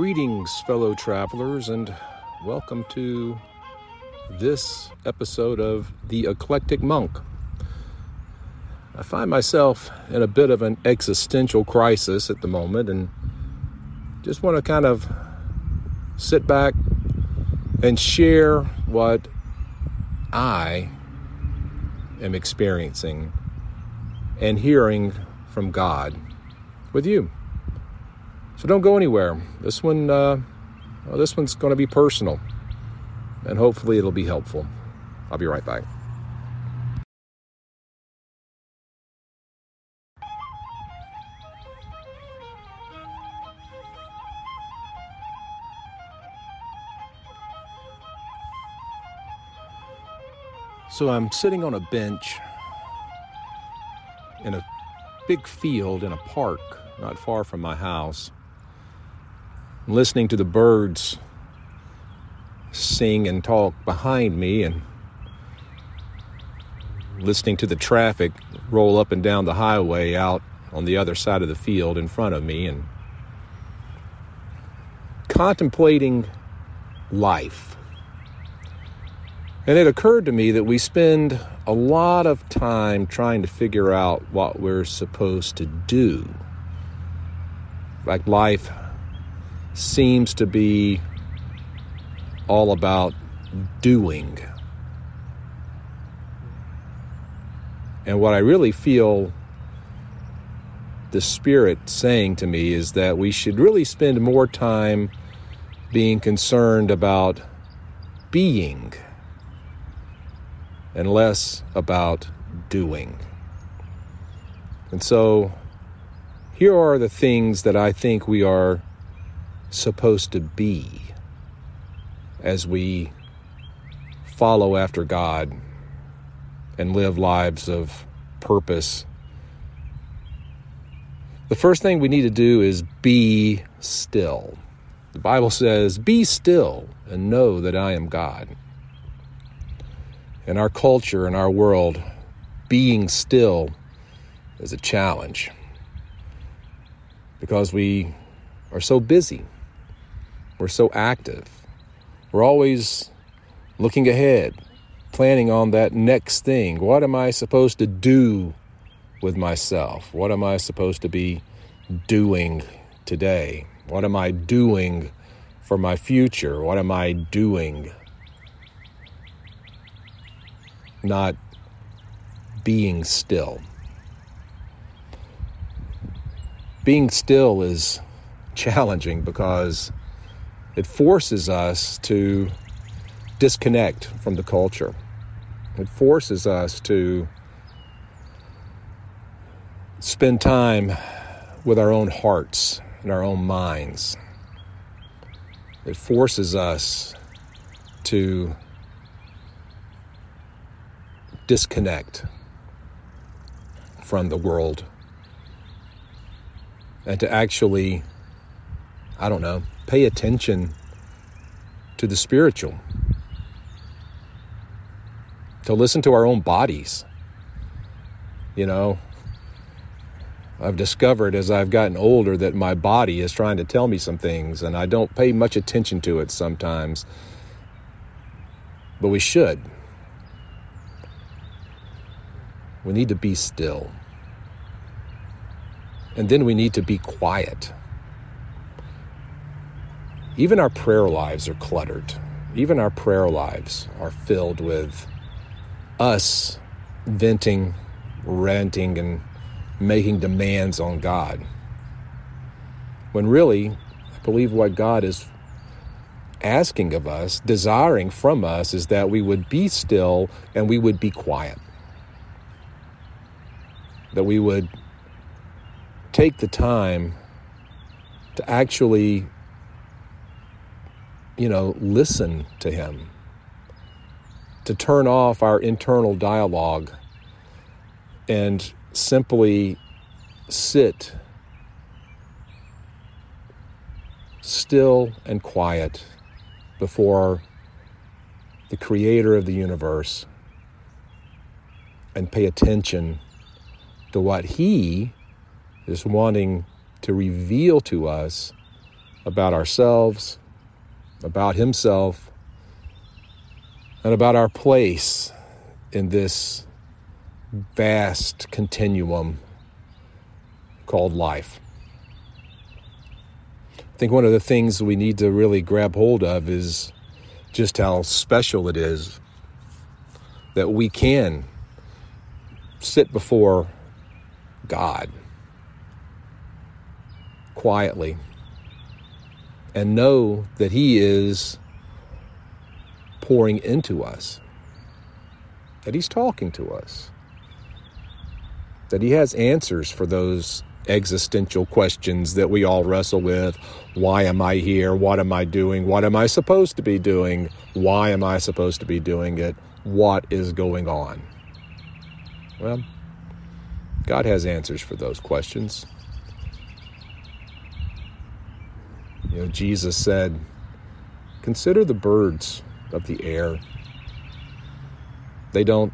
Greetings, fellow travelers, and welcome to this episode of The Eclectic Monk. I find myself in a bit of an existential crisis at the moment and just want to kind of sit back and share what I am experiencing and hearing from God with you. So don't go anywhere. This one, uh, well, this one's going to be personal, and hopefully it'll be helpful. I'll be right back. So I'm sitting on a bench in a big field in a park not far from my house listening to the birds sing and talk behind me and listening to the traffic roll up and down the highway out on the other side of the field in front of me and contemplating life. And it occurred to me that we spend a lot of time trying to figure out what we're supposed to do. Like life seems to be all about doing. And what I really feel the Spirit saying to me is that we should really spend more time being concerned about being and less about doing. And so here are the things that I think we are supposed to be as we follow after God and live lives of purpose. The first thing we need to do is be still. The Bible says, Be still and know that I am God. In our culture, in our world, being still is a challenge because we are so busy. We're so active. We're always looking ahead, planning on that next thing. What am I supposed to do with myself? What am I supposed to be doing today? What am I doing for my future? What am I doing? Not being still. Being still is challenging because it forces us to disconnect from the culture. It forces us to spend time with our own hearts and our own minds. It forces us to disconnect from the world and to actually, I don't know, pay attention to the spiritual, to listen to our own bodies. You know, I've discovered as I've gotten older that my body is trying to tell me some things, and I don't pay much attention to it sometimes. But we should. We need to be still. And then we need to be quiet. Even our prayer lives are cluttered. Even our prayer lives are filled with us venting, ranting, and making demands on God. When really, I believe what God is asking of us, desiring from us, is that we would be still and we would be quiet. That we would take the time to actually you know, listen to Him, to turn off our internal dialogue and simply sit still and quiet before the creator of the universe and pay attention to what he is wanting to reveal to us about ourselves, about Himself, and about our place in this vast continuum called life. I think one of the things we need to really grab hold of is just how special it is that we can sit before God quietly and know that He is pouring into us, that He's talking to us, that He has answers for those existential questions that we all wrestle with. Why am I here? What am I doing? What am I supposed to be doing? Why am I supposed to be doing it? What is going on? Well, God has answers for those questions. You know, Jesus said, Consider the birds of the air. They don't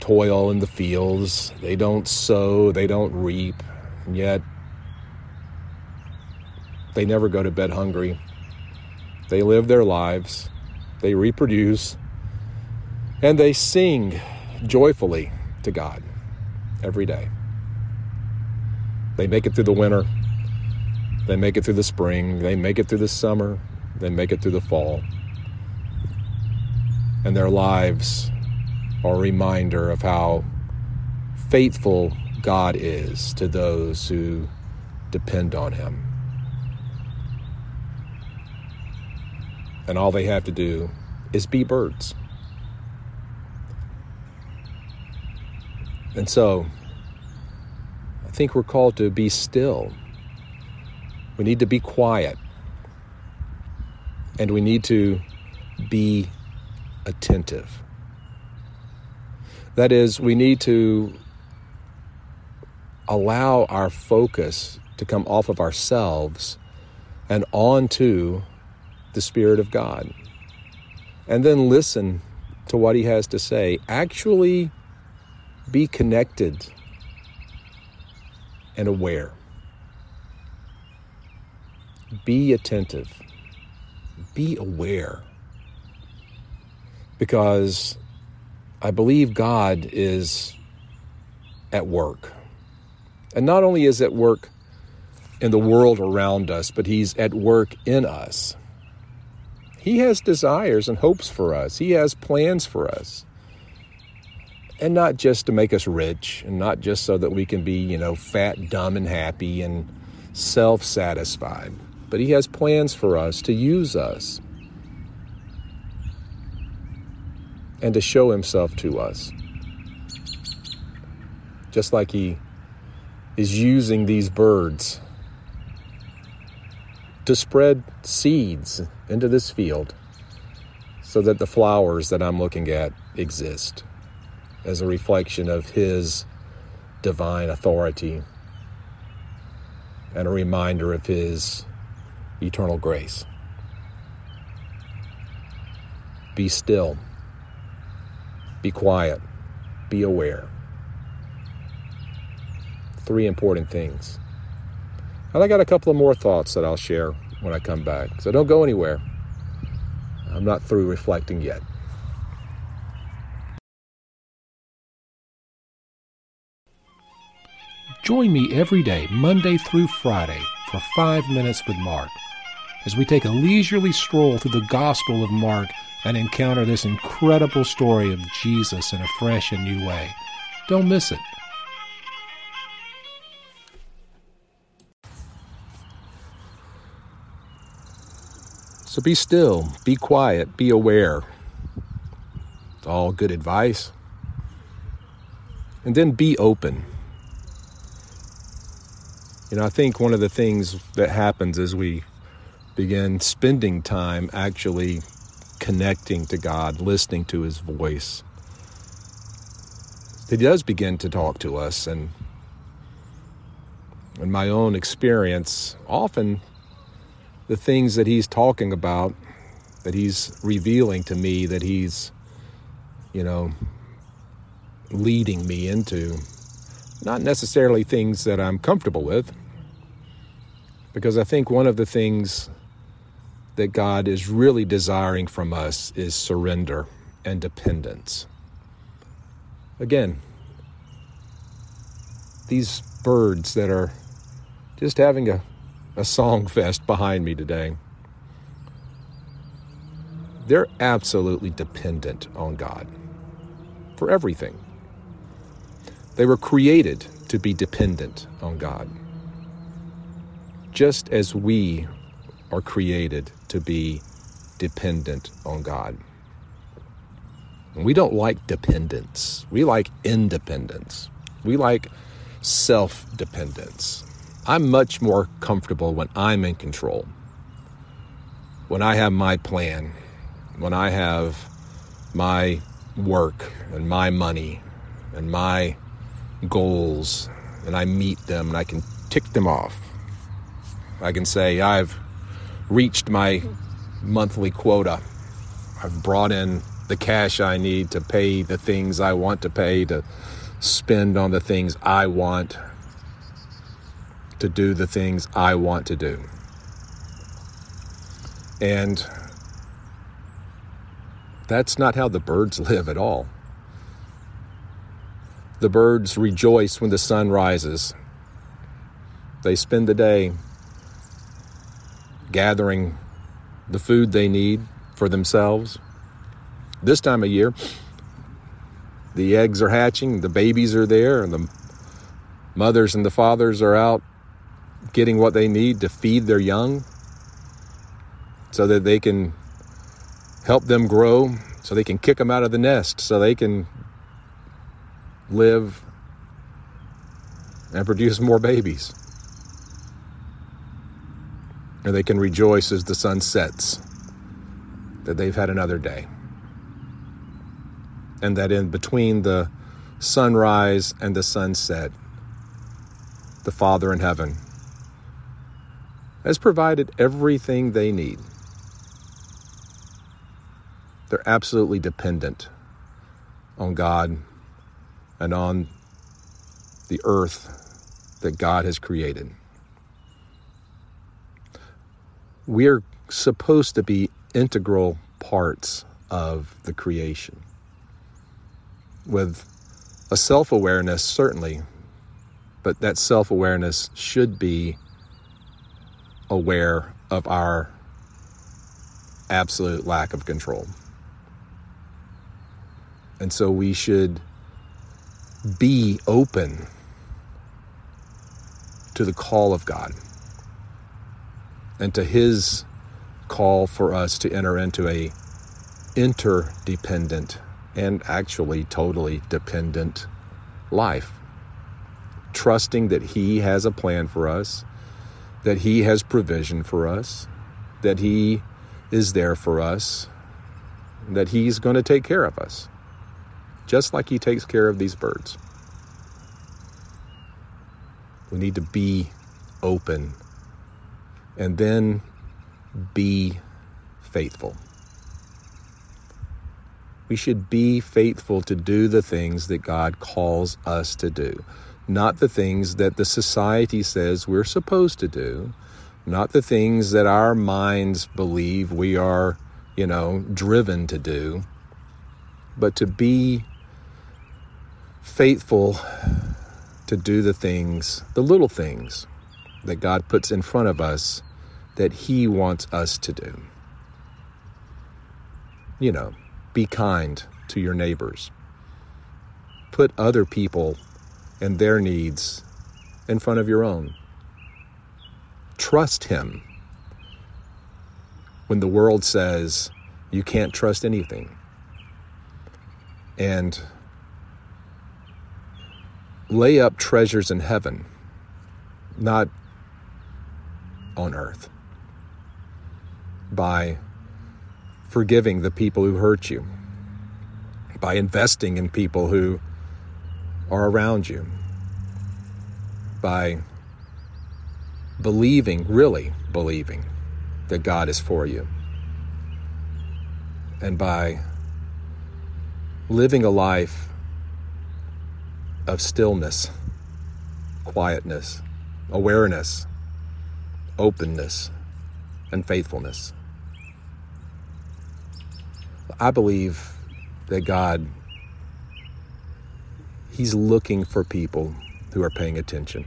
toil in the fields, they don't sow, they don't reap, and yet they never go to bed hungry. They live their lives, they reproduce, and they sing joyfully to God every day. They make it through the winter, they make it through the spring, they make it through the summer, they make it through the fall. And their lives are a reminder of how faithful God is to those who depend on Him. And all they have to do is be birds. And so, I think we're called to be still. We need to be quiet. And we need to be attentive. That is, we need to allow our focus to come off of ourselves and onto the Spirit of God. And then listen to what He has to say. Actually, be connected and aware. Be attentive. Be aware. Because I believe God is at work. And not only is at work in the world around us, but He's at work in us. He has desires and hopes for us, He has plans for us. And not just to make us rich, and not just so that we can be, you know, fat, dumb, and happy and self satisfied, but He has plans for us to use us and to show himself to us. Just like he is using these birds to spread seeds into this field so that the flowers that I'm looking at exist as a reflection of his divine authority and a reminder of his eternal grace. Be still. Be quiet. Be aware. Three important things. And I got a couple of more thoughts that I'll share when I come back. So don't go anywhere. I'm not through reflecting yet. Join me every day, Monday through Friday, for five minutes with Mark, as we take a leisurely stroll through the Gospel of Mark and encounter this incredible story of Jesus in a fresh and new way. Don't miss it. So be still, be quiet, be aware. It's all good advice. And then be open. You know, I think one of the things that happens as we begin spending time actually connecting to God, listening to His voice. He does begin to talk to us, and in my own experience, often the things that He's talking about, that He's revealing to me, that He's, you know, leading me into, not necessarily things that I'm comfortable with, Because I think one of the things that God is really desiring from us is surrender and dependence. Again, these birds that are just having a, a song fest behind me today, they're absolutely dependent on God for everything. They were created to be dependent on God, just as we are created to be dependent on God. And we don't like dependence. We like independence. We like self dependence. I'm much more comfortable when I'm in control, when I have my plan, when I have my work and my money and my goals and I meet them and I can tick them off. I can say, I've reached my monthly quota. I've brought in the cash I need to pay the things I want to pay, to spend on the things I want, to do the things I want to do. And that's not how the birds live at all. The birds rejoice when the sun rises. They spend the day gathering the food they need for themselves. This time of year, the eggs are hatching, the babies are there, and the mothers and the fathers are out getting what they need to feed their young so that they can help them grow, so they can kick them out of the nest, so they can live and produce more babies or they can rejoice as the sun sets that they've had another day. And that in between the sunrise and the sunset, the Father in heaven has provided everything they need. They're absolutely dependent on God and on the earth that God has created we're supposed to be integral parts of the creation with a self awareness, certainly, but that self awareness should be aware of our absolute lack of control. And so we should be open to the call of God and to his call for us to enter into a interdependent and actually totally dependent life trusting that he has a plan for us that he has provision for us that he is there for us that he's going to take care of us just like he takes care of these birds. We need to be open and then be faithful. We should be faithful to do the things that God calls us to do, not the things that the society says we're supposed to do, not the things that our minds believe we are, you know, driven to do, but to be faithful to do the things, the little things that God puts in front of us that He wants us to do. You know, be kind to your neighbors. Put other people and their needs in front of your own. Trust Him when the world says you can't trust anything. And lay up treasures in heaven, not on earth by forgiving the people who hurt you, by investing in people who are around you, by believing, really believing, that God is for you, and by living a life of stillness, quietness, awareness openness, and faithfulness. I believe that God, He's looking for people who are paying attention.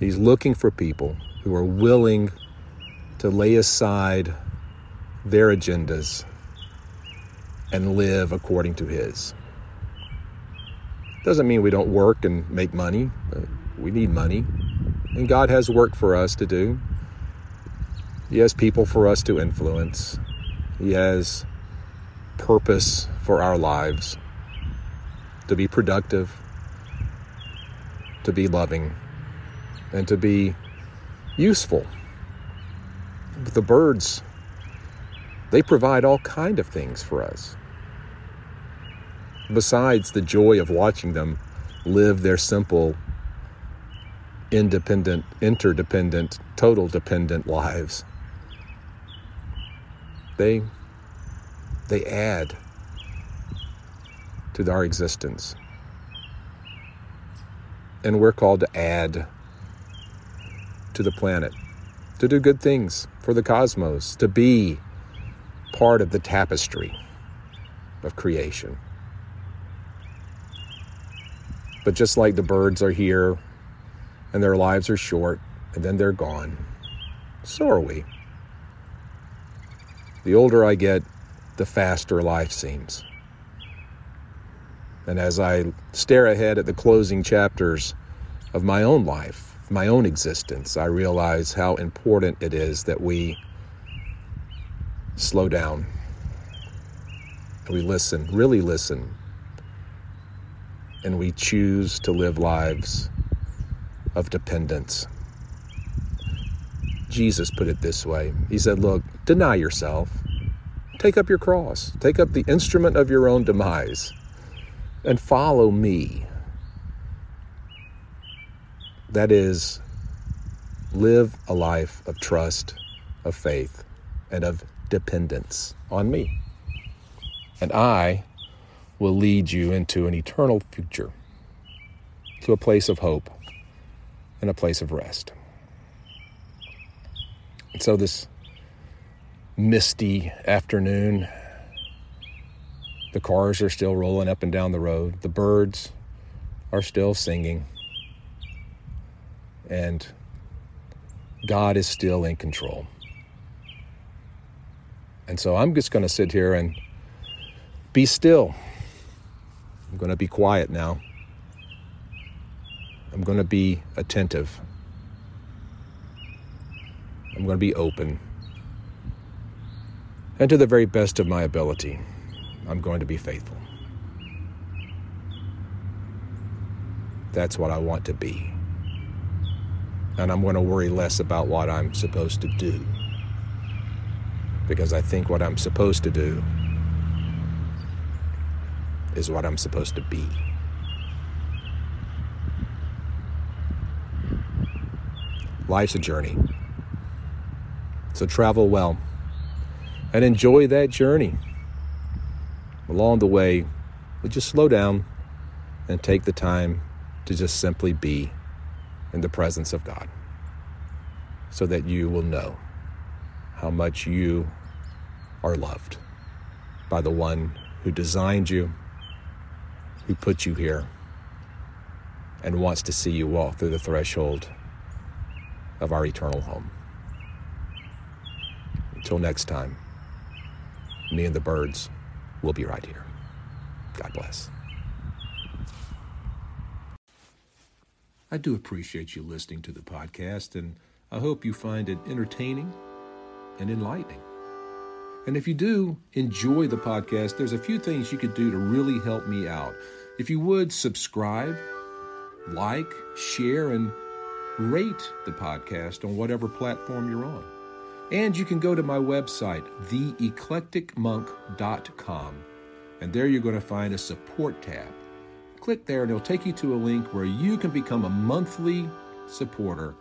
He's looking for people who are willing to lay aside their agendas and live according to His. Doesn't mean we don't work and make money. Uh, we need money. And God has work for us to do. He has people for us to influence. He has purpose for our lives to be productive, to be loving, and to be useful. The birds, they provide all kind of things for us. Besides the joy of watching them live their simple, independent, interdependent, total dependent lives. They they add to our existence. And we're called to add to the planet, to do good things for the cosmos, to be part of the tapestry of creation. But just like the birds are here and their lives are short and then they're gone, so are we. The older I get, the faster life seems. And as I stare ahead at the closing chapters of my own life, my own existence, I realize how important it is that we slow down we listen, really listen, and we choose to live lives of dependence. Jesus put it this way He said, Look, deny yourself, take up your cross, take up the instrument of your own demise, and follow me. That is, live a life of trust, of faith, and of dependence on me. And I will lead you into an eternal future, to a place of hope and a place of rest. And so, this misty afternoon, the cars are still rolling up and down the road, the birds are still singing, and God is still in control. And so I'm just going to sit here and be still. I'm going to be quiet now. I'm going to be attentive. I'm going to be open. And to the very best of my ability, I'm going to be faithful. That's what I want to be. And I'm going to worry less about what I'm supposed to do. Because I think what I'm supposed to do is what I'm supposed to be. Life's a journey. So travel well and enjoy that journey. Along the way, we just slow down and take the time to just simply be in the presence of God so that you will know how much you are loved by the one who designed you, who put you here, and wants to see you walk through the threshold of our eternal home. Until next time, me and the birds will be right here. God bless. I do appreciate you listening to the podcast, and I hope you find it entertaining and enlightening. And if you do enjoy the podcast, there's a few things you could do to really help me out. If you would subscribe, like, share, and rate the podcast on whatever platform you're on. And you can go to my website, theeclecticmonk.com, and there you're going to find a support tab. Click there, and it'll take you to a link where you can become a monthly supporter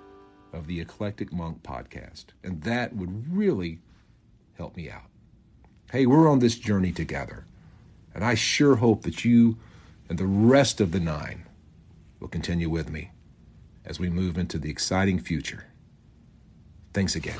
of the Eclectic Monk podcast. And that would really help me out. Hey, we're on this journey together, and I sure hope that you and the rest of the nine will continue with me as we move into the exciting future. Thanks again.